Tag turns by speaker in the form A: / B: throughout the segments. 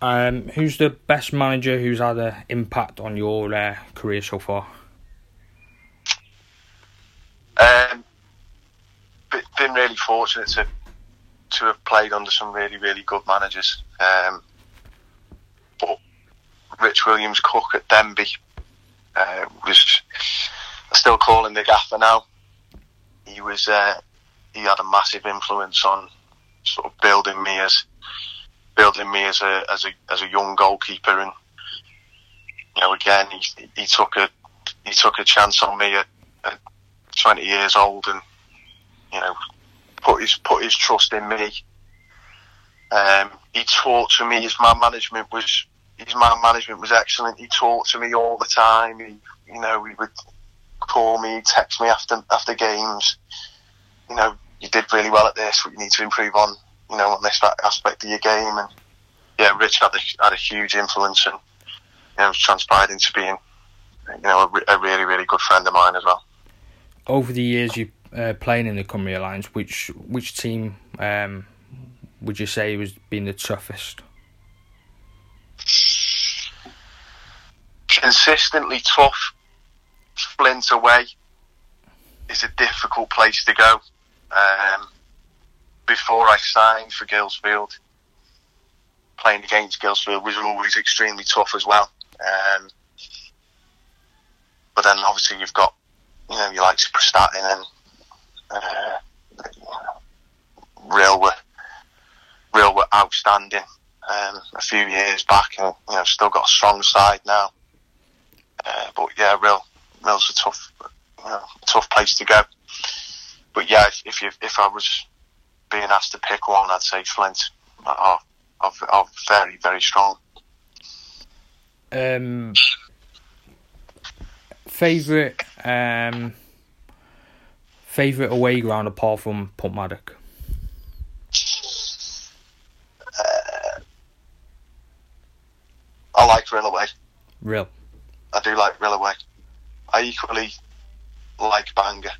A: Um, who's the best manager who's had an impact on your uh, career so far?
B: Um, been really fortunate to to have played under some really really good managers. Um, but Rich Williams Cook at Denbigh uh, was still call him the gaffer now. He was uh, he had a massive influence on sort of building me as building me as a as a as a young goalkeeper, and you know, again, he he took a he took a chance on me at, at 20 years old, and you know, put his put his trust in me. Um, he talked to me. His man management was his man management was excellent. He talked to me all the time. He, you know, he would call me, text me after after games. You know, you did really well at this. What you need to improve on you know, on this aspect of your game. And yeah, Rich had a, had a huge influence and, you know, transpired into being, you know, a, a really, really good friend of mine as well.
A: Over the years you uh, playing in the Cymru Alliance, which which team um, would you say was been the toughest?
B: Consistently tough. Flint away is a difficult place to go. Um, before I signed for Guilsfield, playing against Guilsfield was always extremely tough as well. Um, but then obviously you've got, you know, you like Prestatyn and uh, Rhyl were Rhyl were outstanding um, a few years back, and you know still got a strong side now. Uh, but yeah, Rhyl Rhyl's a tough, you know, tough place to go. But yeah, if, if you if I was being asked to pick one, I'd say Flint are, are, are very, very strong.
A: Um, favorite um, favorite away ground apart from Porthmadog.
B: Uh, I like Railway.
A: Rhyl.
B: I do like Railway. I equally like Bangor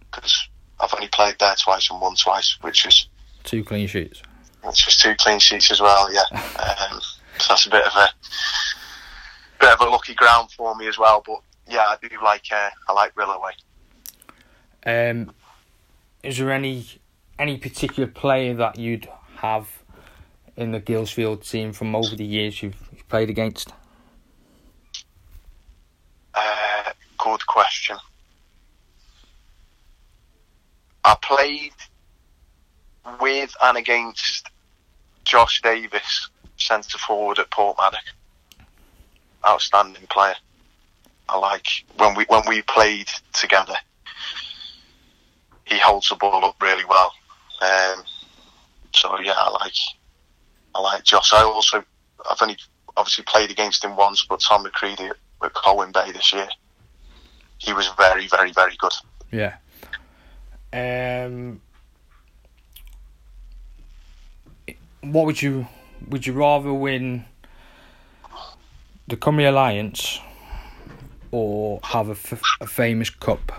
B: because I've only played there twice and won twice, which is
A: two clean sheets.
B: Which was two clean sheets as well. Yeah, um, so that's a bit of a bit of a lucky ground for me as well. But yeah, I do like uh, I like Rilloway.
A: Um, is there any any particular player that you'd have in the Guilsfield team from over the years you've, you've played against?
B: Uh, good question. I played with and against Josh Davis, centre forward at Porthmadog. Outstanding player. I like when we when we played together. He holds the ball up really well. Um, so yeah, I like I like Josh. I also I've only obviously played against him once, but Tom McCready at Colwyn Bay this year, he was very very very good.
A: Yeah. Um, what would you would you rather win the Cymru Alliance or have a, f- a famous cup,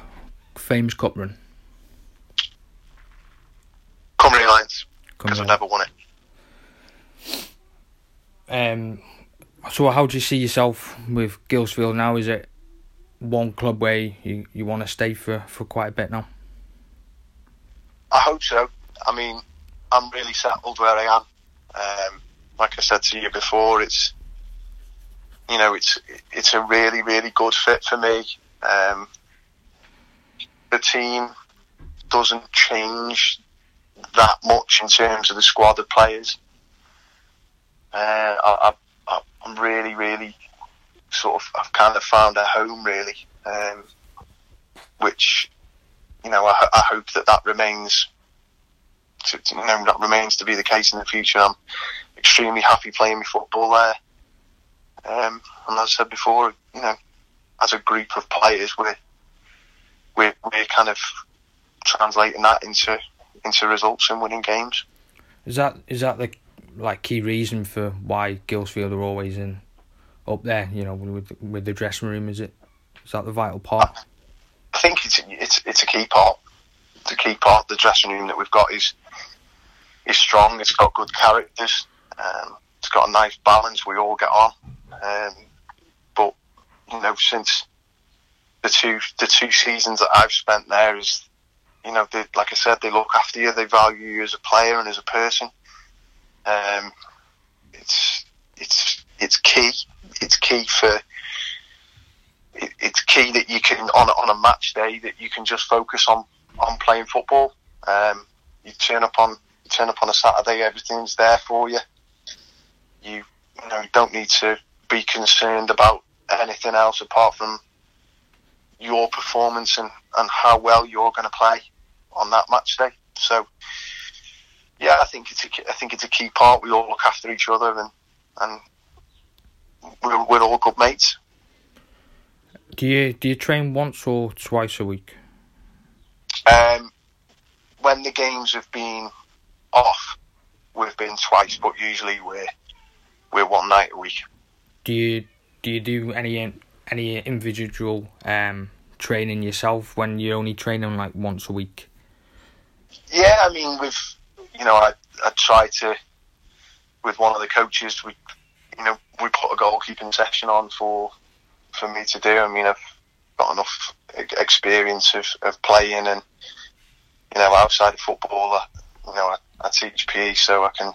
A: famous cup run?
B: Cymru Alliance because I've never won
A: it. Um, so how do you see yourself with Guilsfield now? Is it one club where you, you want to stay for, for quite a bit now?
B: Hope so. I mean, I'm really settled where I am. Um, like I said to you before, it's you know it's it's a really really good fit for me. Um, the team doesn't change that much in terms of the squad of players. Uh, I, I, I'm really really sort of I've kind of found a home really, um, which you know, I, I hope that that remains. You know, that remains to be the case in the future. I'm extremely happy playing my football there. Um, and as I said before, you know, as a group of players, we're we're, we're kind of translating that into into results and winning games.
A: Is that is that the like key reason for why Guilsfield are always in up there? You know, with with the dressing room, is it? Is that the vital part?
B: I think it's it's it's a key part. It's a key part. The dressing room that we've got is is strong. It's got good characters. Um, it's got a nice balance. We all get on. Um, but you know, since the two the two seasons that I've spent there is, you know, they, like I said, they look after you. They value you as a player and as a person. Um, it's it's it's key. It's key for. It, it's key that you can on on a match day that you can just focus on on playing football. Um, you turn up on turn up on a Saturday, everything's there for you. You you know you don't need to be concerned about anything else apart from your performance and, and how well you're going to play on that match day. So, yeah, I think it's a, I think it's a key part. We all look after each other and and we're, we're all good mates.
A: Do you do you train once or twice a week?
B: Um, when the games have been off, we've been twice, but usually we're we're one night a week.
A: Do you do you do any any individual um, training yourself when you're only training like once a week?
B: Yeah, I mean, we've you know, I I try to with one of the coaches. We you know we put a goalkeeping session on for for me to do. I mean, I've got enough experience of, of playing and you know outside of football. I, you know, I, I teach PE, so I can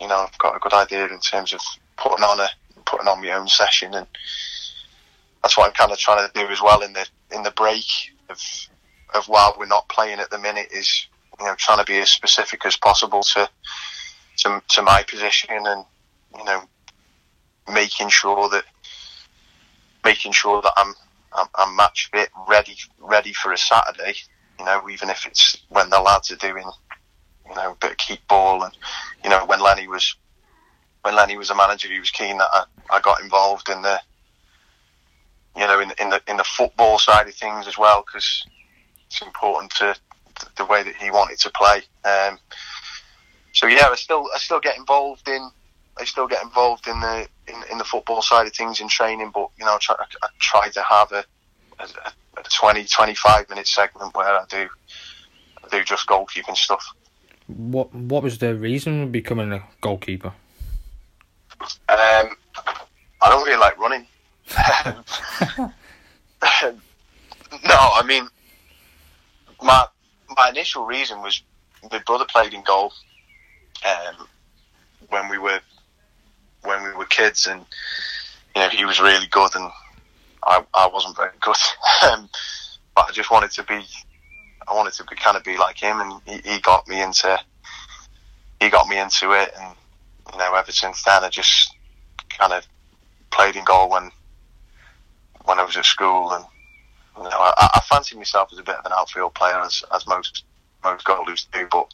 B: you know I've got a good idea in terms of putting on a putting on my own session and that's what I'm kind of trying to do as well in the in the break of of while we're not playing at the minute is you know trying to be as specific as possible to to, to my position and you know making sure that making sure that I'm, I'm I'm match fit ready ready for a Saturday you know even if it's when the lads are doing you know a bit of keep ball and you know when Lenny was when Lenny was a manager he was keen that I, I got involved in the you know, in, in the in the football side of things as well, because it's important to the way that he wanted to play. Um, so yeah, I still I still get involved in I still get involved in the in, in the football side of things in training, but you know, I try, I try to have a, a, a 20, 25 minute segment where I do I do just goalkeeping stuff.
A: What what was the reason of becoming a goalkeeper?
B: Um, I don't really like running. no, I mean, my my initial reason was my brother played in goal um, when we were when we were kids, and you know he was really good, and I I wasn't very good, um, but I just wanted to be I wanted to be, kind of be like him, and he, he got me into he got me into it, and you know ever since then I just kind of played in goal when when I was at school, and you know, I, I fancy myself as a bit of an outfield player, as, as most most goalies do. But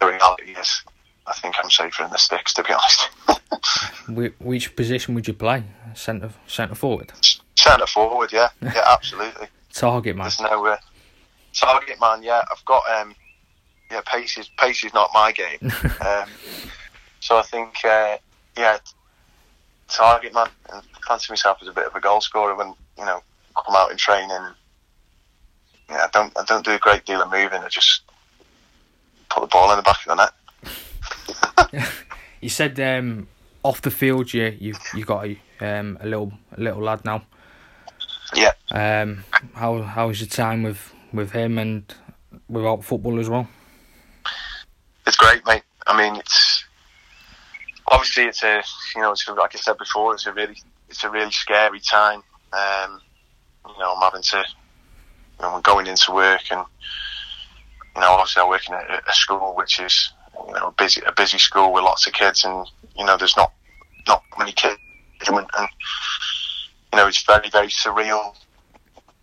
B: the reality is, I think I'm safer in the sticks, to be
A: honest. Which position would you play? Centre centre forward.
B: Centre forward, yeah, yeah, absolutely.
A: target man.
B: There's no uh, target man. Yeah, I've got um, yeah, pace is pace is not my game. um, so I think uh, yeah, target man and fancy myself as a bit of a goal scorer when you know come out in training. Yeah, I don't I don't do a great deal of moving. I just put the ball in the back of
A: the net. you said um, off the field, you you you got a, um, a little a little lad now.
B: Yeah.
A: Um, how how was your time with with him and without football as well?
B: It's great, mate. I mean, it's obviously it's a you know it's like I said before, it's a really it's a really scary time. Um, you know, I'm having to you know, I'm going into work and you know obviously I'm working at a school which is you know a busy a busy school with lots of kids and you know there's not not many kids and, and you know it's very very surreal.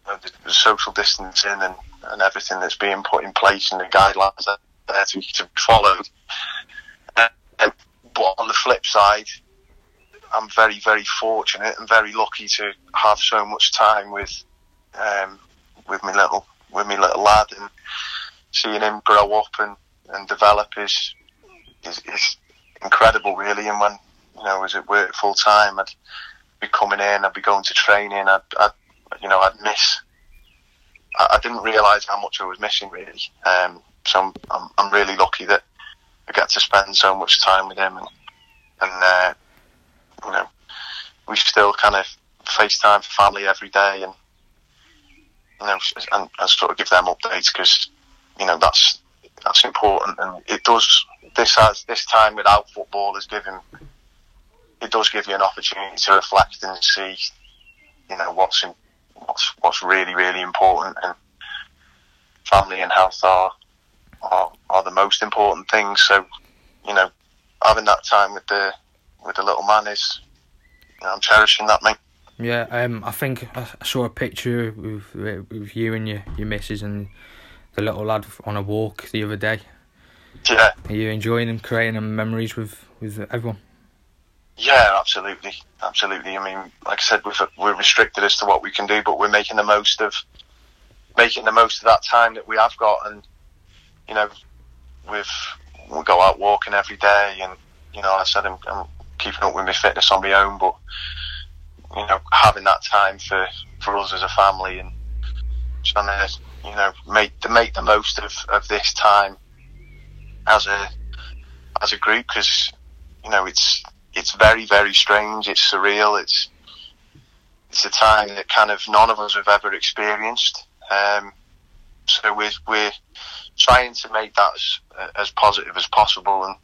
B: The, the, social distancing and, and everything that's being put in place and the guidelines that are to, to be followed. Um, but on the flip side, I'm very, very fortunate and very lucky to have so much time with um, with my little with my little lad and seeing him grow up and, and develop is, is is incredible, really. And when you know, I was at work full time, I'd be coming in, I'd be going to training, I'd, I'd you know, I'd miss. I, I didn't realise how much I was missing, really. Um, so I'm, I'm, I'm really lucky that I get to spend so much time with him and and uh, you know, we still kind of FaceTime for family every day, and you know, and, and sort of give them updates because you know that's that's important, and it does. This has this time without football has given. It does give you an opportunity to reflect and see, you know, what's in, what's what's really really important, and family and health are are, are the most important things. So, you know, having that time with the with the little man is, you know, I'm cherishing that, mate.
A: Yeah, um, I think I saw a picture with with you and your your missus and the little lad on a walk the other day.
B: Yeah.
A: Are you enjoying and creating memories with with everyone?
B: Yeah, absolutely, absolutely. I mean, like I said, we're we're restricted as to what we can do, but we're making the most of making the most of that time that we have got, and you know, we've we go out walking every day, and you know, I said I'm, I'm keeping up with my fitness on my own, but you know, having that time for for us as a family and trying to you know make to make the most of, of this time as a as a group because you know it's it's very very strange it's surreal it's it's a time that kind of none of us have ever experienced um, so we're we're trying to make that as, as positive as possible and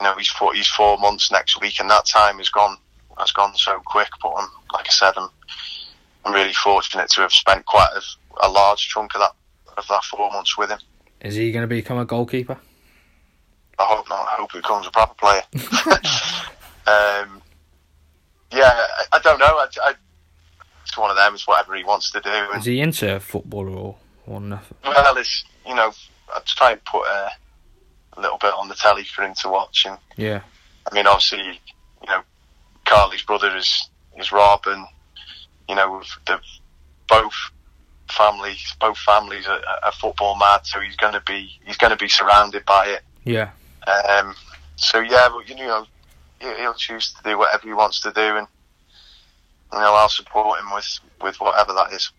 B: you know he's four he's four months next week and that time has gone has gone so quick but I'm, like I said I'm I'm really fortunate to have spent quite a, a large chunk of that of that four months with him.
A: Is he going to become a goalkeeper?
B: I hope not. I hope he becomes a proper player. um, yeah, I, I, don't know. I, I, it's one of them. It's whatever he wants to do. And,
A: Is he into football or, or nothing?
B: Well, it's you know, I try and put a, a little bit on the telly for him to watch. And
A: yeah,
B: I mean, obviously, you know, Carly's brother is is Rob, and you know, the both families, both families are, are football mad, so he's going to be he's going to be surrounded by it.
A: Yeah.
B: Um. So yeah, but you know, he'll choose to do whatever he wants to do, and you know, I'll support him with with whatever that is.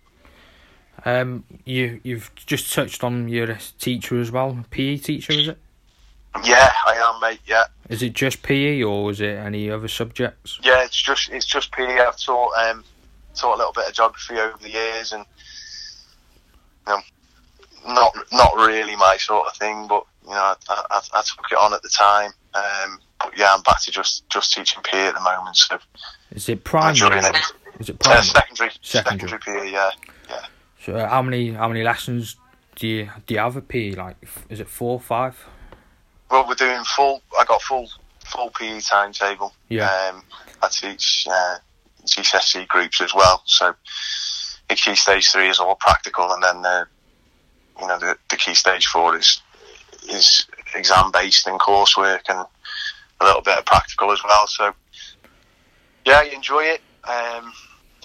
A: Um. You you've just touched on your teacher as well, PE teacher, is it?
B: Yeah, I am, mate. Yeah.
A: Is it just PE or is it any other subjects?
B: Yeah, it's just it's just PE. I've taught um taught a little bit of geography over the years, and you know, not not really my sort of thing, but you know, I, I, I took it on at the time. Um, but yeah, I'm back to just just teaching PE at the moment. So
A: is it primary? Is it
B: primary? Uh, secondary, secondary. Secondary PE. Yeah, yeah.
A: So uh, how many how many lessons do you do you have a PE? Like, is it four, five?
B: Well, we're doing full. I got full full PE timetable.
A: Yeah.
B: Um, I teach uh, GCSE groups as well. So the key stage three is all practical, and then the you know the, the key stage four is is exam based and coursework and a little bit of practical as well. So yeah, I enjoy it. Um,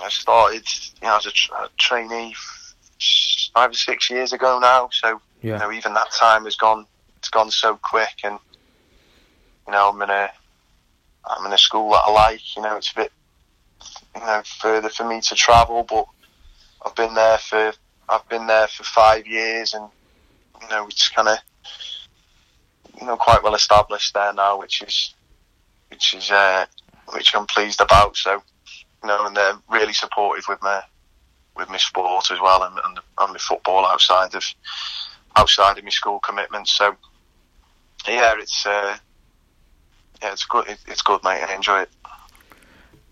B: I started you know as a, tra- a, trainee five or six years ago now. So
A: yeah.
B: you know even that time has gone it's gone so quick, and you know I'm in a I'm in a school that I like. You know it's a bit you know further for me to travel, but I've been there for I've been there for five years, and you know it's kind of you know quite well established there now, which is which is uh, which I'm pleased about. So you know, and they're really supportive with my with my sport as well, and and, and my football outside of outside of my school commitments. So yeah, it's uh, yeah, it's good. It, it's good, mate. I enjoy it.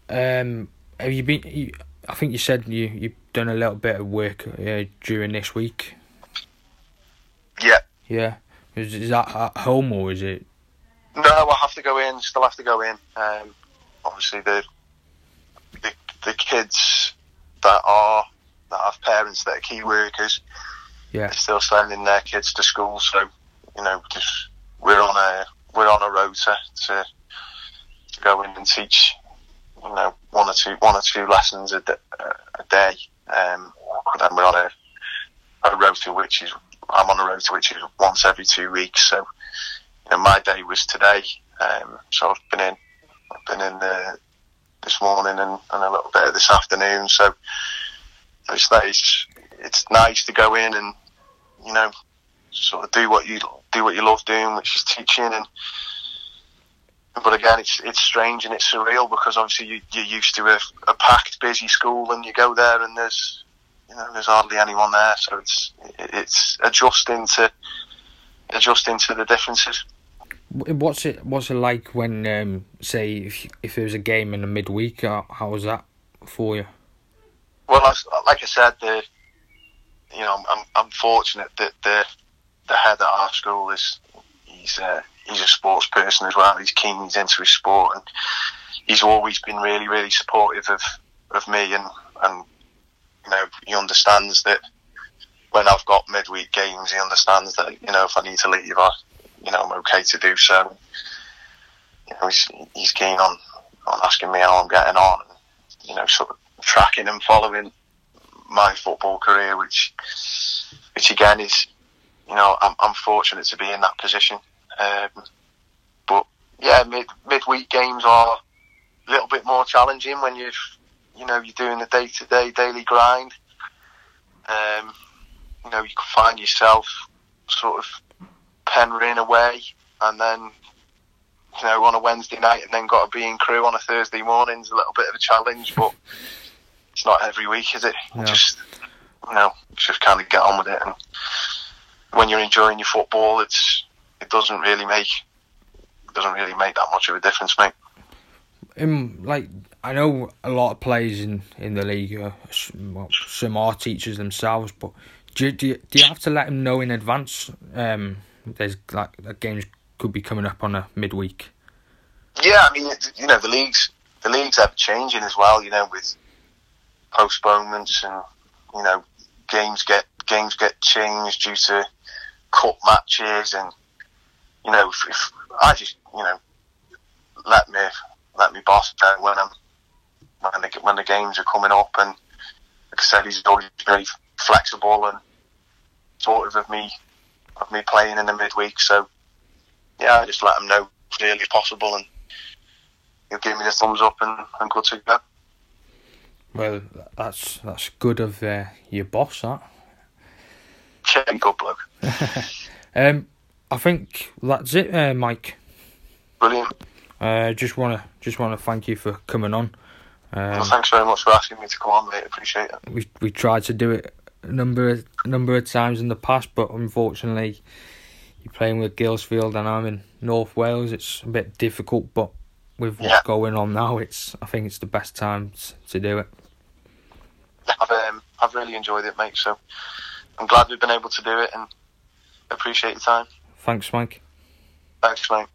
A: Um, have you been? You, I think you said you you've done a little bit of work uh, during this week.
B: Yeah.
A: Yeah. Is, is that at home or is it?
B: No, I have to go in. Still have to go in. Um, obviously, the, the the kids that are that have parents that are key workers.
A: Yeah.
B: Are still sending their kids to school, so you know, just we're on a we're on a rota to to go in and teach you know one or two one or two lessons a, a day. Um, then we're on a a rota which is I'm on a rota which is once every two weeks. So you know, my day was today. Um, so I've been in I've been in the, this morning and, and a little bit of this afternoon. So it's nice. It's nice to go in and you know sort of do what you do what you love doing, which is teaching and but again, it's it's strange and it's surreal because obviously you, you're used to a, a packed, busy school, and you go there and there's you know there's hardly anyone there, so it's it's adjusting to adjusting to the differences.
A: What's it What's it like when, um, say, if if there was a game in the midweek? How, how was that for you?
B: Well, like I said, the you know I'm I'm fortunate that the the head at our school is he's uh, he's a sports person as well. He's keen, he's into his sport, and he's always been really really supportive of of me and and you know he understands that when I've got midweek games, he understands that you know if I need to leave, I you know, I'm okay to do so. You know, he's, he's keen on, on asking me how I'm getting on, and, you know, sort of tracking and following my football career, which, which again is, you know, I'm, I'm fortunate to be in that position. Um, but yeah, mid midweek games are a little bit more challenging when you've, you know, you're doing the day to day daily grind. Um, you know, you can find yourself sort of Penryn away, and then you know on a Wednesday night, and then got to be in Crewe on a Thursday morning is a little bit of a challenge, but it's not every week, is it? No. Just you know, just kind of get on with it, and when you're enjoying your football, it's it doesn't really make it doesn't really make that much of a difference, mate.
A: Um, like I know a lot of players in, in the league, are, well, some are teachers themselves, but do you, do do you have to let them know in advance um, there's like that games could be coming up on a midweek.
B: Yeah, I mean, you know, the leagues the leagues ever changing as well. You know, with postponements and you know games get games get changed due to cup matches and you know if, if I just you know let me let me boss down when I'm when the when the games are coming up and like I said he's always very flexible and supportive of me of me playing in the midweek. So yeah, I just let him know as early as possible, and he'll give me the thumbs up and, and good to go.
A: Well, that's that's good of uh, your boss, that.
B: Yeah, good bloke.
A: um, I think that's it, uh, Mike.
B: Brilliant.
A: Uh, just wanna just wanna thank you for coming on.
B: Um, well, thanks very much for asking me to come on, mate. Appreciate it.
A: We we tried to do it a number of, a number of times in the past, but unfortunately, you're playing with Guilsfield and I'm in North Wales. It's a bit difficult, but with what's yeah. going on now, it's I think it's the best time to do it.
B: I've um, I've really enjoyed it, mate. So I'm glad we've been able to do it, and appreciate your time.
A: Thanks, Mike.
B: Thanks, mate.